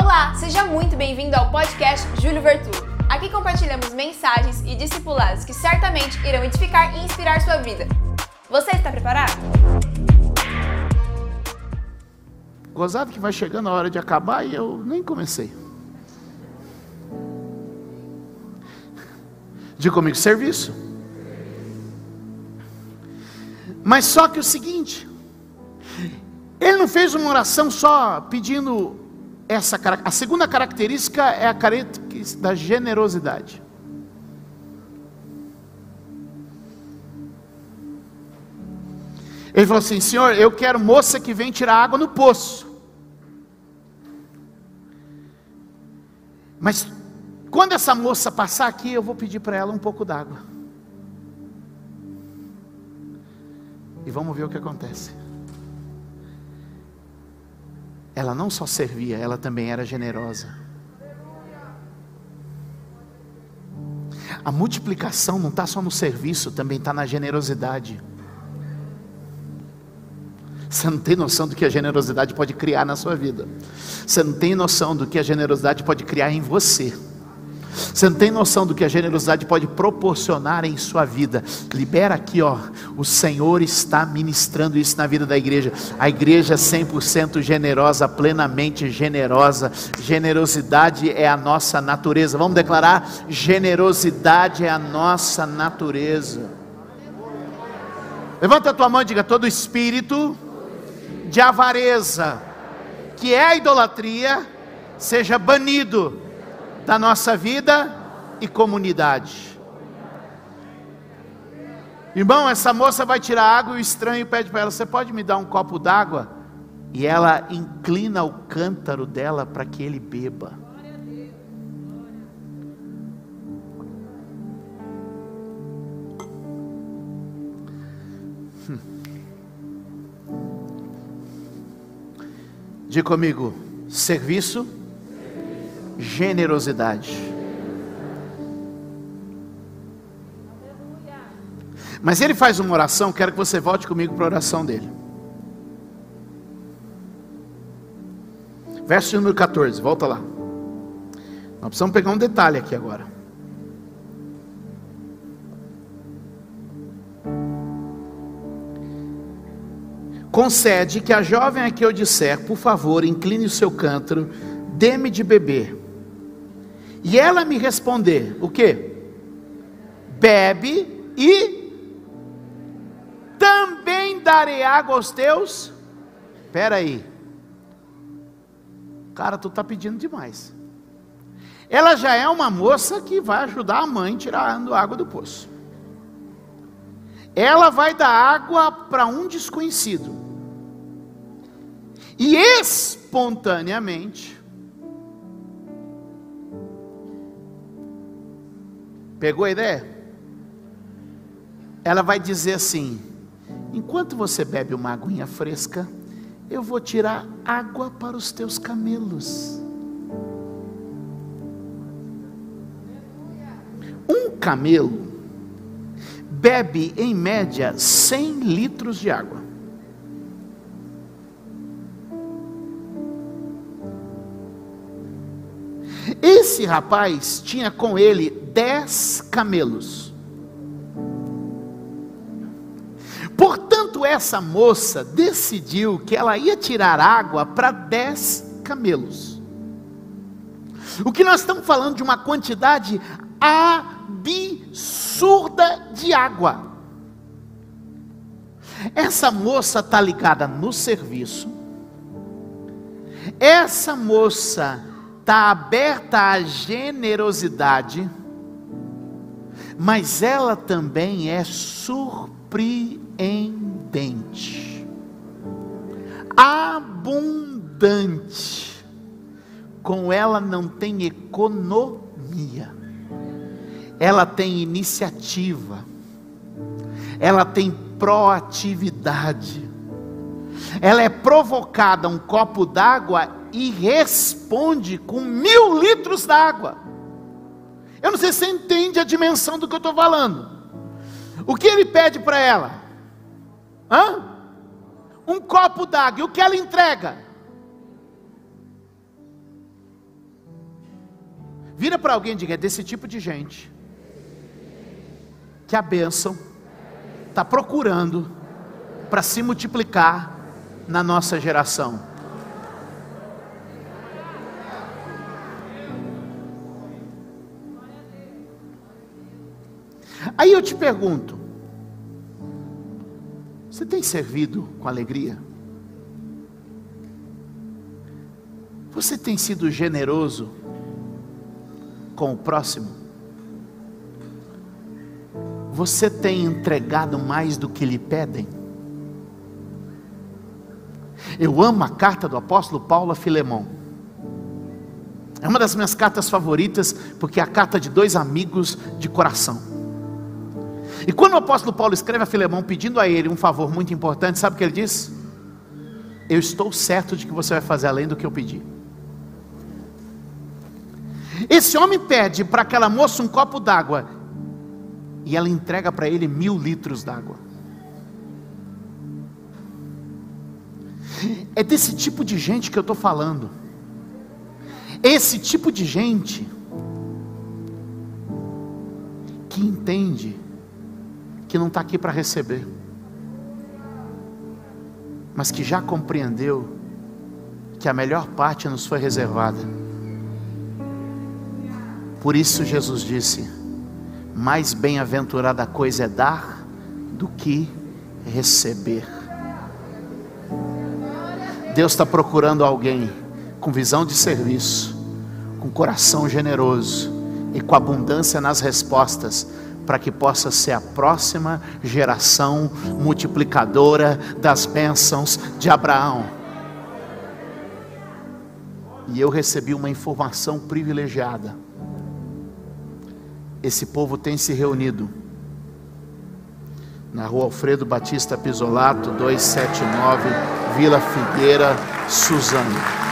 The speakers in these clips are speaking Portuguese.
Olá, seja muito bem-vindo ao podcast Júlio Vertulo. Aqui compartilhamos mensagens e discipulados que certamente irão edificar e inspirar sua vida. Você está preparado? Gozado que vai chegando a hora de acabar e eu nem comecei. Diga comigo, serviço. Mas só que o seguinte, ele não fez uma oração só pedindo essa a segunda característica é a característica da generosidade. Ele falou assim: Senhor, eu quero moça que vem tirar água no poço. Mas quando essa moça passar aqui, eu vou pedir para ela um pouco d'água. E vamos ver o que acontece. Ela não só servia, ela também era generosa. A multiplicação não está só no serviço, também está na generosidade. Você não tem noção do que a generosidade pode criar na sua vida. Você não tem noção do que a generosidade pode criar em você. Você não tem noção do que a generosidade pode proporcionar em sua vida. Libera aqui, ó. O Senhor está ministrando isso na vida da igreja. A igreja 100% generosa, plenamente generosa. Generosidade é a nossa natureza. Vamos declarar: generosidade é a nossa natureza. Levanta a tua mão e diga: todo espírito de avareza, que é a idolatria, seja banido da nossa vida e comunidade. Irmão, essa moça vai tirar água e o estranho pede para ela: Você pode me dar um copo d'água? E ela inclina o cântaro dela para que ele beba. Diga comigo: serviço generosidade. Mas ele faz uma oração, quero que você volte comigo para a oração dele. Verso número 14, volta lá. Nós precisamos pegar um detalhe aqui agora. Concede que a jovem a que eu disser, por favor, incline o seu cântaro, dê-me de beber. E ela me responder: o que? Bebe e também darei água aos teus. Espera aí. Cara, tu está pedindo demais. Ela já é uma moça que vai ajudar a mãe tirando água do poço. Ela vai dar água para um desconhecido. E espontaneamente, Pegou a ideia? Ela vai dizer assim: enquanto você bebe uma aguinha fresca, eu vou tirar água para os teus camelos. Um camelo bebe em média 100 litros de água. Esse rapaz tinha com ele dez camelos. Portanto, essa moça decidiu que ela ia tirar água para dez camelos. O que nós estamos falando de uma quantidade absurda de água. Essa moça está ligada no serviço. Essa moça está aberta à generosidade, mas ela também é surpreendente, abundante. Com ela não tem economia, ela tem iniciativa, ela tem proatividade, ela é provocada um copo d'água e responde com mil litros d'água. Eu não sei se você entende a dimensão do que eu estou falando. O que ele pede para ela? Hã? Um copo d'água. E o que ela entrega? Vira para alguém e diga: é desse tipo de gente que a bênção está procurando para se multiplicar na nossa geração. Aí eu te pergunto: você tem servido com alegria? Você tem sido generoso com o próximo? Você tem entregado mais do que lhe pedem? Eu amo a carta do apóstolo Paulo a Filemão. É uma das minhas cartas favoritas, porque é a carta de dois amigos de coração. E quando o apóstolo Paulo escreve a Filemão pedindo a ele um favor muito importante, sabe o que ele diz? Eu estou certo de que você vai fazer além do que eu pedi. Esse homem pede para aquela moça um copo d'água e ela entrega para ele mil litros d'água. É desse tipo de gente que eu estou falando. Esse tipo de gente que entende que não está aqui para receber, mas que já compreendeu que a melhor parte nos foi reservada. Por isso Jesus disse: mais bem-aventurada coisa é dar do que receber. Deus está procurando alguém com visão de serviço, com coração generoso e com abundância nas respostas, para que possa ser a próxima geração multiplicadora das bênçãos de Abraão. E eu recebi uma informação privilegiada esse povo tem se reunido na rua Alfredo Batista Pisolato, 279, Vila Figueira, Suzano.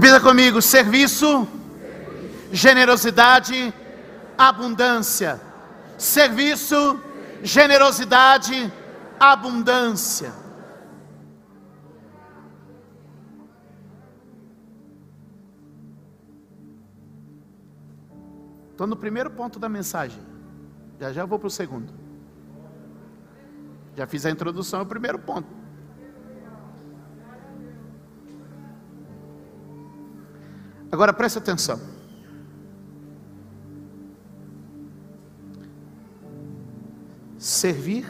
Repita comigo: serviço, generosidade, abundância. Serviço, generosidade, abundância. Estou no primeiro ponto da mensagem. Já já vou para o segundo. Já fiz a introdução, é o primeiro ponto. Agora preste atenção. servir,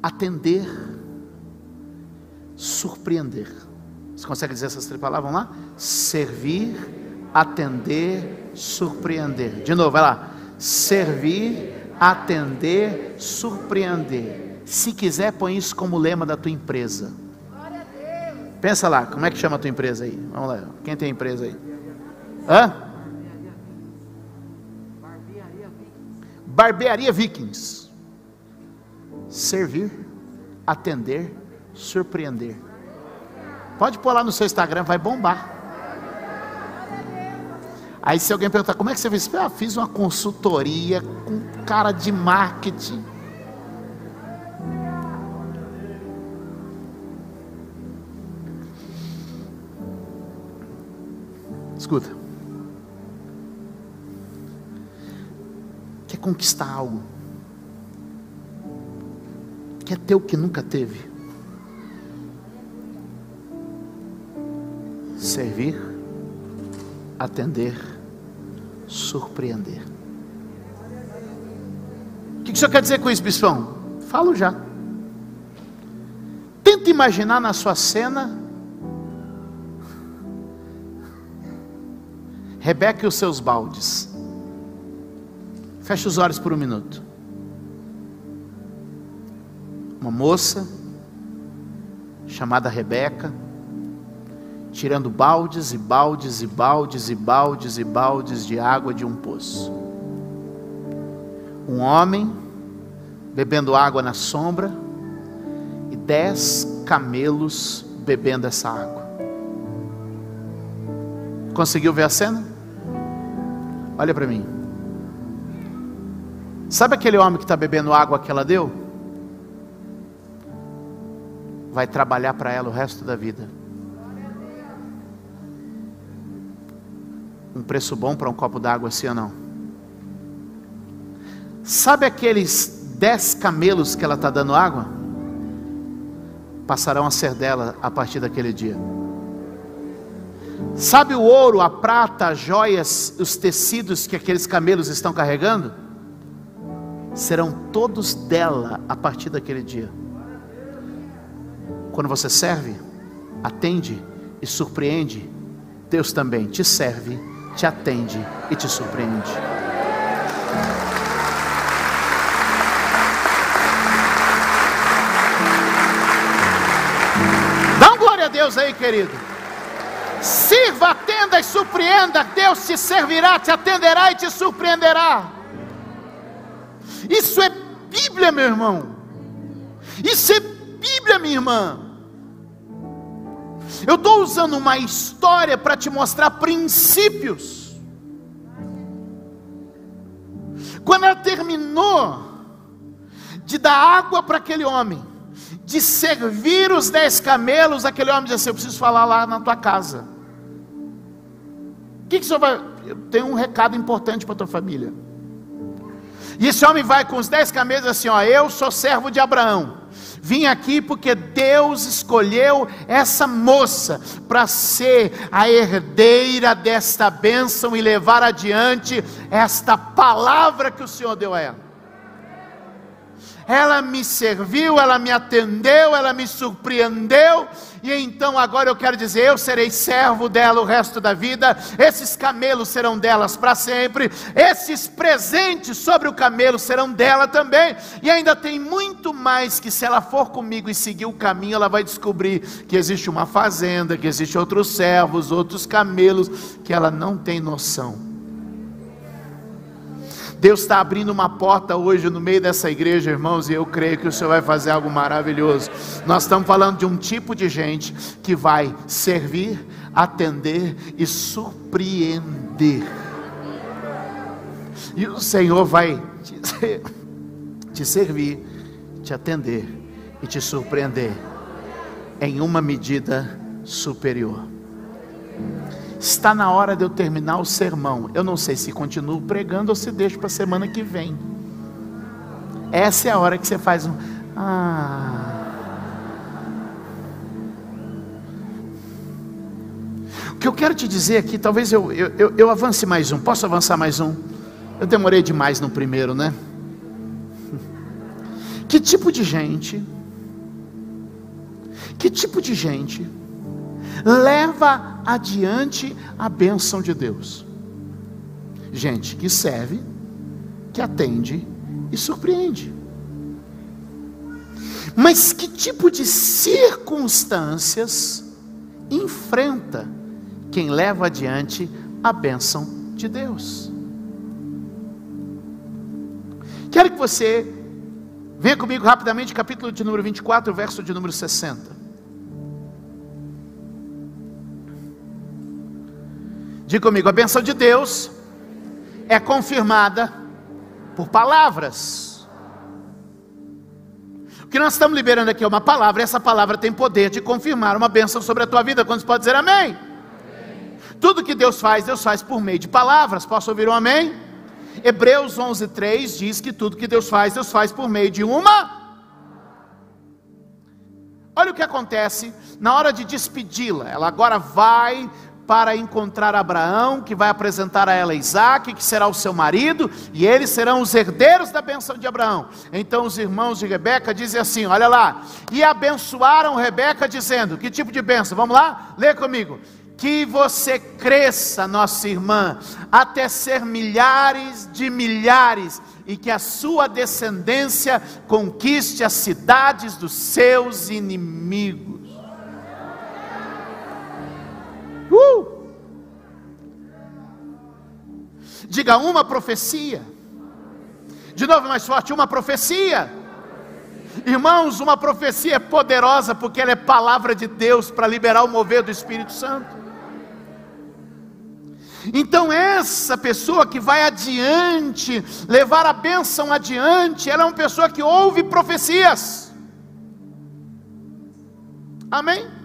atender, surpreender. Você consegue dizer essas três palavras? Vamos lá? Servir, atender, surpreender. De novo, vai lá. Servir, atender, surpreender. Se quiser, põe isso como lema da tua empresa. Pensa lá, como é que chama a tua empresa aí? Vamos lá, quem tem empresa aí? Hã? Barbearia Vikings. Servir, atender, surpreender. Pode pôr lá no seu Instagram, vai bombar. Aí se alguém perguntar, como é que você fez? Ah, fiz uma consultoria com cara de marketing. Escuta. conquistar algo, quer ter o que nunca teve. Servir, atender, surpreender. O que o senhor quer dizer com isso, bispão? Falo já. Tenta imaginar na sua cena Rebeca e os seus baldes. Feche os olhos por um minuto. Uma moça chamada Rebeca, tirando baldes e baldes e baldes e baldes e baldes de água de um poço. Um homem bebendo água na sombra e dez camelos bebendo essa água. Conseguiu ver a cena? Olha para mim. Sabe aquele homem que está bebendo água que ela deu? Vai trabalhar para ela o resto da vida. Um preço bom para um copo d'água, sim ou não? Sabe aqueles dez camelos que ela está dando água? Passarão a ser dela a partir daquele dia. Sabe o ouro, a prata, as joias, os tecidos que aqueles camelos estão carregando? Serão todos dela a partir daquele dia. Quando você serve, atende e surpreende, Deus também te serve, te atende e te surpreende. Dá glória a Deus aí, querido. Sirva, atenda e surpreenda. Deus te servirá, te atenderá e te surpreenderá. Isso é Bíblia, meu irmão. Isso é Bíblia, minha irmã. Eu estou usando uma história para te mostrar princípios. Quando ela terminou de dar água para aquele homem, de servir os dez camelos, aquele homem disse assim: Eu preciso falar lá na tua casa que, que o senhor vai. Eu tenho um recado importante para a tua família. E esse homem vai com os dez camelos assim: ó, eu sou servo de Abraão. Vim aqui porque Deus escolheu essa moça para ser a herdeira desta bênção e levar adiante esta palavra que o Senhor deu a ela ela me serviu, ela me atendeu, ela me surpreendeu, e então agora eu quero dizer: eu serei servo dela o resto da vida, esses camelos serão delas para sempre, esses presentes sobre o camelo serão dela também, e ainda tem muito mais que se ela for comigo e seguir o caminho, ela vai descobrir que existe uma fazenda, que existe outros servos, outros camelos, que ela não tem noção. Deus está abrindo uma porta hoje no meio dessa igreja, irmãos, e eu creio que o Senhor vai fazer algo maravilhoso. Nós estamos falando de um tipo de gente que vai servir, atender e surpreender. E o Senhor vai te, te servir, te atender e te surpreender em uma medida superior. Está na hora de eu terminar o sermão. Eu não sei se continuo pregando ou se deixo para a semana que vem. Essa é a hora que você faz um. Ah. O que eu quero te dizer aqui, talvez eu, eu, eu, eu avance mais um. Posso avançar mais um? Eu demorei demais no primeiro, né? Que tipo de gente? Que tipo de gente? Leva adiante a bênção de Deus. Gente que serve, que atende e surpreende. Mas que tipo de circunstâncias enfrenta quem leva adiante a bênção de Deus? Quero que você venha comigo rapidamente, capítulo de número 24, verso de número 60. Diga comigo, a benção de Deus é confirmada por palavras. O que nós estamos liberando aqui é uma palavra, e essa palavra tem poder de confirmar uma benção sobre a tua vida. Quantos pode dizer amém? amém? Tudo que Deus faz, Deus faz por meio de palavras. Posso ouvir um amém? Hebreus 11:3 diz que tudo que Deus faz, Deus faz por meio de uma Olha o que acontece na hora de despedi-la. Ela agora vai para encontrar Abraão, que vai apresentar a ela Isaac, que será o seu marido, e eles serão os herdeiros da benção de Abraão. Então os irmãos de Rebeca dizem assim: olha lá, e abençoaram Rebeca, dizendo: que tipo de benção? Vamos lá? Lê comigo. Que você cresça, nossa irmã, até ser milhares de milhares, e que a sua descendência conquiste as cidades dos seus inimigos. Uh! Diga uma profecia. De novo mais forte, uma profecia. Irmãos, uma profecia é poderosa porque ela é palavra de Deus para liberar o mover do Espírito Santo. Então, essa pessoa que vai adiante, levar a bênção adiante, ela é uma pessoa que ouve profecias. Amém?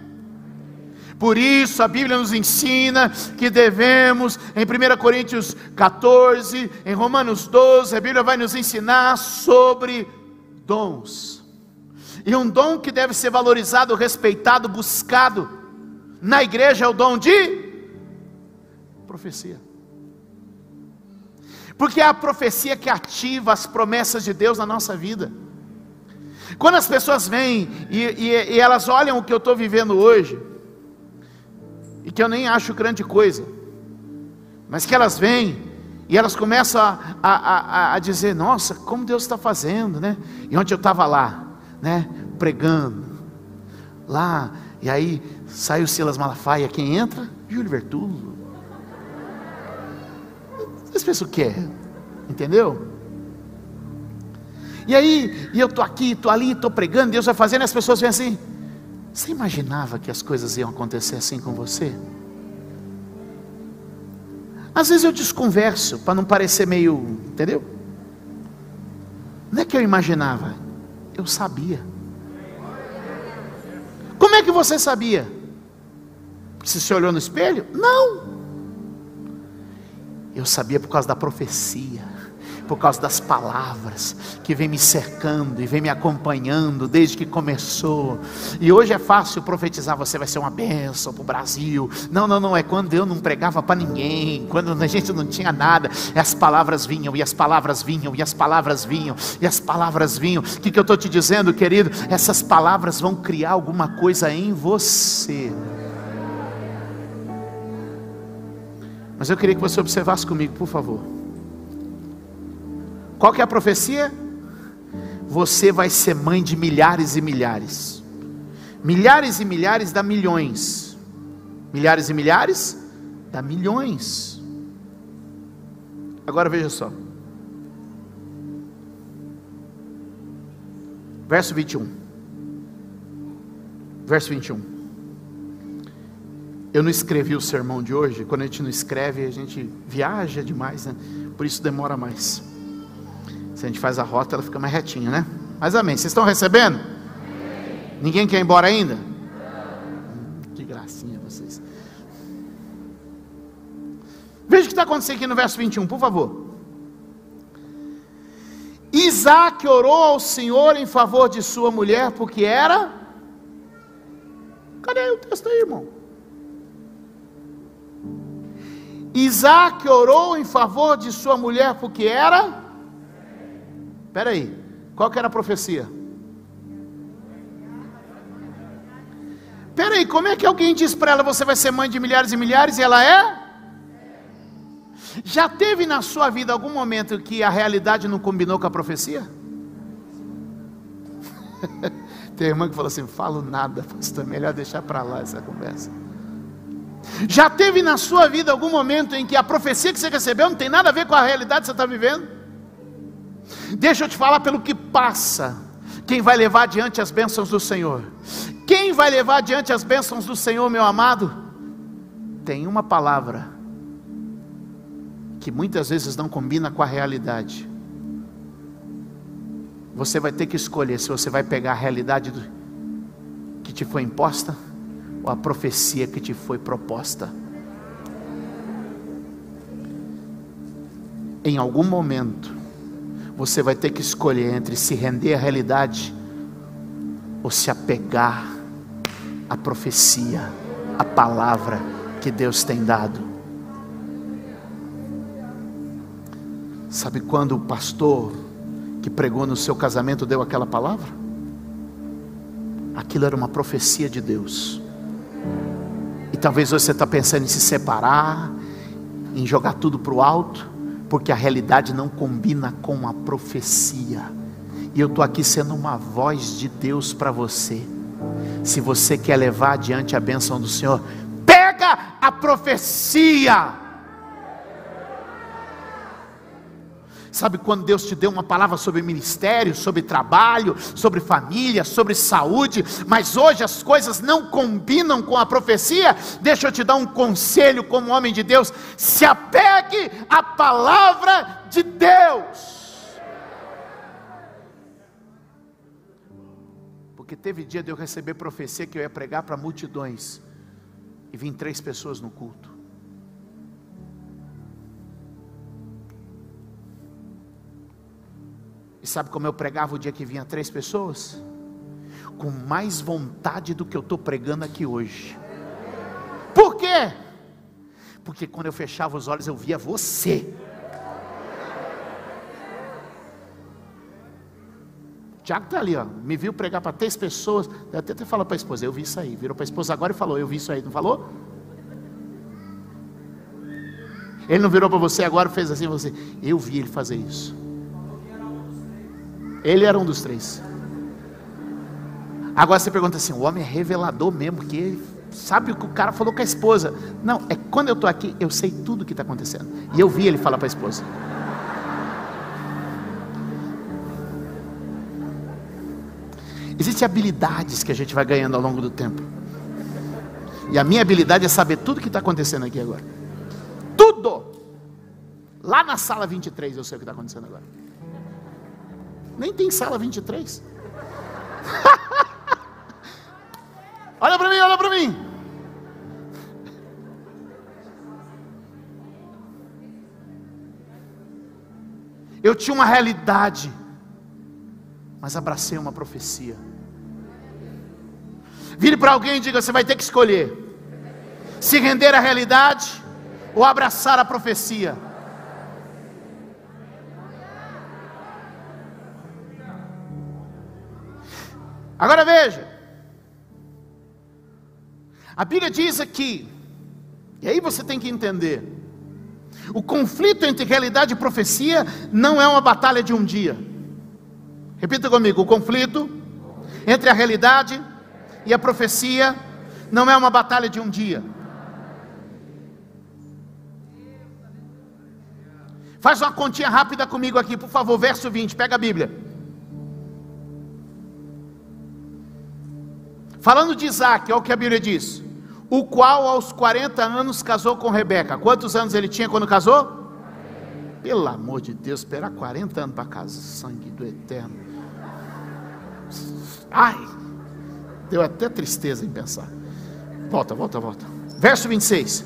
Por isso a Bíblia nos ensina que devemos, em 1 Coríntios 14, em Romanos 12, a Bíblia vai nos ensinar sobre dons. E um dom que deve ser valorizado, respeitado, buscado na igreja é o dom de profecia. Porque é a profecia que ativa as promessas de Deus na nossa vida. Quando as pessoas vêm e, e, e elas olham o que eu estou vivendo hoje, que eu nem acho grande coisa, mas que elas vêm e elas começam a, a, a, a dizer: Nossa, como Deus está fazendo, né? E onde eu estava lá, né? Pregando, lá, e aí sai o Silas Malafaia, quem entra? Júlio Vertulo. As pessoas querem, entendeu? E aí, e eu estou aqui, estou ali, estou pregando, Deus vai fazendo, e as pessoas vêm assim. Você imaginava que as coisas iam acontecer assim com você? Às vezes eu desconverso para não parecer meio, entendeu? Não é que eu imaginava, eu sabia. Como é que você sabia? Você se olhou no espelho? Não. Eu sabia por causa da profecia por causa das palavras que vem me cercando e vem me acompanhando desde que começou. E hoje é fácil profetizar: você vai ser uma bênção para o Brasil. Não, não, não, é quando eu não pregava para ninguém, quando a gente não tinha nada, as palavras vinham, e as palavras vinham, e as palavras vinham, e as palavras vinham. O que, que eu estou te dizendo, querido? Essas palavras vão criar alguma coisa em você. Mas eu queria que você observasse comigo, por favor. Qual que é a profecia? Você vai ser mãe de milhares e milhares. Milhares e milhares dá milhões. Milhares e milhares dá milhões. Agora veja só. Verso 21. Verso 21. Eu não escrevi o sermão de hoje. Quando a gente não escreve, a gente viaja demais, né? Por isso demora mais. Se a gente faz a rota, ela fica mais retinha, né? Mas amém. Vocês estão recebendo? Amém. Ninguém quer ir embora ainda? Não. Que gracinha vocês. Veja o que está acontecendo aqui no verso 21, por favor. Isaac orou ao Senhor em favor de sua mulher, porque era. Cadê o texto aí, irmão? Isaac orou em favor de sua mulher, porque era Espera aí, qual que era a profecia? Espera aí, como é que alguém diz para ela, você vai ser mãe de milhares e milhares, e ela é? Já teve na sua vida algum momento que a realidade não combinou com a profecia? Tem irmã que falou assim: falo nada, pastor, melhor deixar para lá essa conversa. Já teve na sua vida algum momento em que a profecia que você recebeu não tem nada a ver com a realidade que você está vivendo? Deixa eu te falar pelo que passa. Quem vai levar adiante as bênçãos do Senhor? Quem vai levar adiante as bênçãos do Senhor, meu amado? Tem uma palavra que muitas vezes não combina com a realidade. Você vai ter que escolher se você vai pegar a realidade do, que te foi imposta ou a profecia que te foi proposta. Em algum momento, você vai ter que escolher entre se render à realidade ou se apegar à profecia, à palavra que Deus tem dado. Sabe quando o pastor que pregou no seu casamento deu aquela palavra? Aquilo era uma profecia de Deus. E talvez você está pensando em se separar, em jogar tudo para o alto porque a realidade não combina com a profecia. E eu estou aqui sendo uma voz de Deus para você. Se você quer levar adiante a bênção do Senhor, pega a profecia. Sabe quando Deus te deu uma palavra sobre ministério, sobre trabalho, sobre família, sobre saúde, mas hoje as coisas não combinam com a profecia? Deixa eu te dar um conselho como homem de Deus: se apegue à palavra de Deus. Porque teve dia de eu receber profecia que eu ia pregar para multidões, e vim três pessoas no culto. Sabe como eu pregava o dia que vinha três pessoas? Com mais vontade do que eu estou pregando aqui hoje. Por quê? Porque quando eu fechava os olhos eu via você. Tiago está ali, ó, me viu pregar para três pessoas. Até, até falou para a esposa, eu vi isso aí. Virou para a esposa agora e falou, eu vi isso aí, não falou? Ele não virou para você agora e fez assim, você, eu vi ele fazer isso. Ele era um dos três. Agora você pergunta assim: o homem é revelador mesmo, porque sabe o que o cara falou com a esposa. Não, é quando eu estou aqui, eu sei tudo o que está acontecendo. E eu vi ele falar para a esposa. Existem habilidades que a gente vai ganhando ao longo do tempo. E a minha habilidade é saber tudo o que está acontecendo aqui agora. Tudo! Lá na sala 23 eu sei o que está acontecendo agora. Nem tem sala 23. olha para mim, olha para mim. Eu tinha uma realidade, mas abracei uma profecia. Vire para alguém e diga: você vai ter que escolher se render à realidade ou abraçar a profecia. Agora veja. A Bíblia diz aqui, e aí você tem que entender: o conflito entre realidade e profecia não é uma batalha de um dia. Repita comigo: o conflito entre a realidade e a profecia não é uma batalha de um dia. Faz uma continha rápida comigo aqui, por favor, verso 20, pega a Bíblia. Falando de Isaac, olha o que a Bíblia diz: o qual aos 40 anos casou com Rebeca. Quantos anos ele tinha quando casou? Pelo amor de Deus, esperar 40 anos para casar, sangue do eterno. Ai, deu até tristeza em pensar. Volta, volta, volta. Verso 26.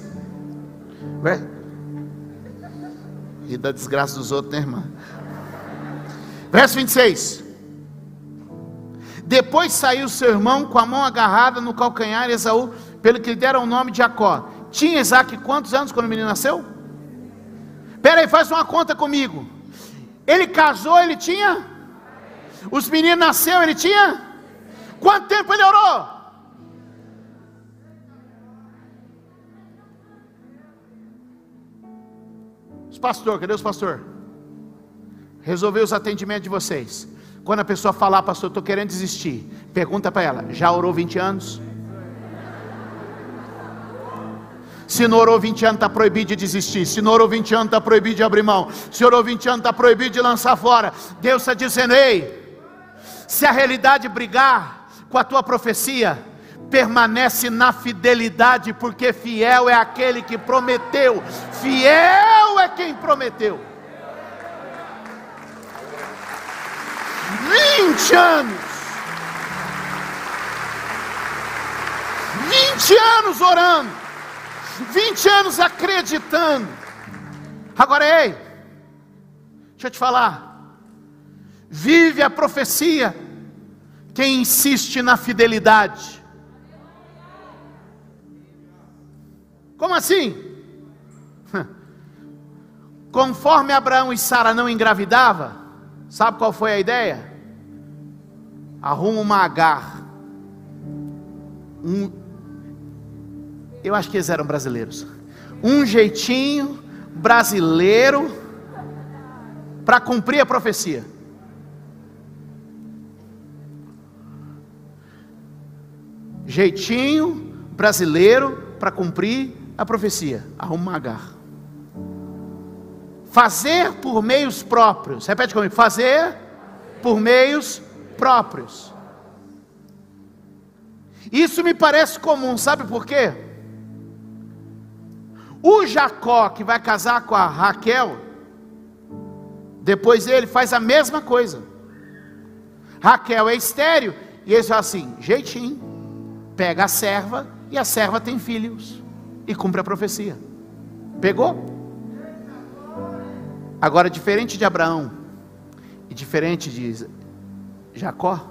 E da desgraça dos outros, né, irmã? Verso 26. Depois saiu seu irmão com a mão agarrada no calcanhar de Esaú, pelo que lhe deram o nome de Jacó. Tinha Isaac quantos anos quando o menino nasceu? Pera aí, faz uma conta comigo. Ele casou, ele tinha? Os meninos nasceu, ele tinha? Quanto tempo ele orou? Os pastor, cadê os pastor? Resolveu os atendimentos de vocês. Quando a pessoa falar, pastor, estou querendo desistir, pergunta para ela: já orou 20 anos? Se não orou 20 anos, está proibido de desistir. Se não orou 20 anos, está proibido de abrir mão. Se orou 20 anos, está proibido de lançar fora. Deus está dizendo: ei, se a realidade brigar com a tua profecia, permanece na fidelidade, porque fiel é aquele que prometeu, fiel é quem prometeu. 20 anos. 20 anos orando. 20 anos acreditando. Agora, ei, deixa eu te falar. Vive a profecia quem insiste na fidelidade. Como assim? Conforme Abraão e Sara não engravidava, Sabe qual foi a ideia? Arruma uma agar. Um, eu acho que eles eram brasileiros. Um jeitinho brasileiro para cumprir a profecia. Jeitinho brasileiro para cumprir a profecia. Arruma uma agar. Fazer por meios próprios. Repete comigo: fazer por meios próprios. Isso me parece comum, sabe por quê? O Jacó que vai casar com a Raquel, depois ele faz a mesma coisa. Raquel é estéreo, e ele fala assim: jeitinho, pega a serva, e a serva tem filhos, e cumpre a profecia. Pegou? Agora, diferente de Abraão, e diferente de Jacó,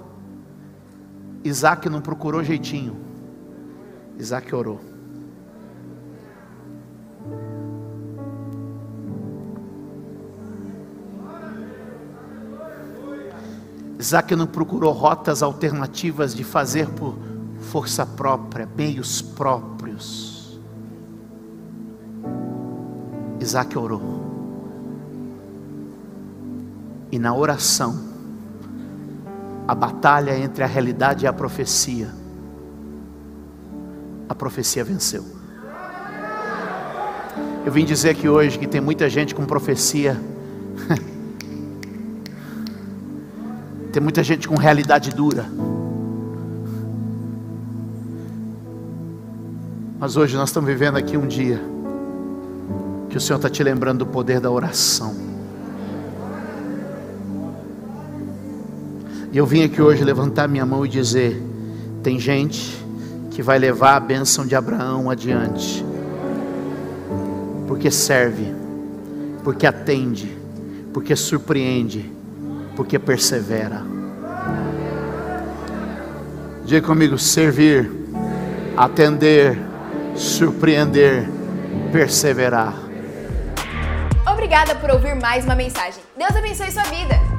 Isaac não procurou jeitinho, Isaac orou. Isaac não procurou rotas alternativas de fazer por força própria, meios próprios. Isaac orou. E na oração, a batalha entre a realidade e a profecia, a profecia venceu. Eu vim dizer aqui hoje que tem muita gente com profecia, tem muita gente com realidade dura. Mas hoje nós estamos vivendo aqui um dia que o Senhor está te lembrando do poder da oração. E eu vim aqui hoje levantar minha mão e dizer: tem gente que vai levar a bênção de Abraão adiante, porque serve, porque atende, porque surpreende, porque persevera. Diga comigo: servir, atender, surpreender, perseverar. Obrigada por ouvir mais uma mensagem. Deus abençoe sua vida.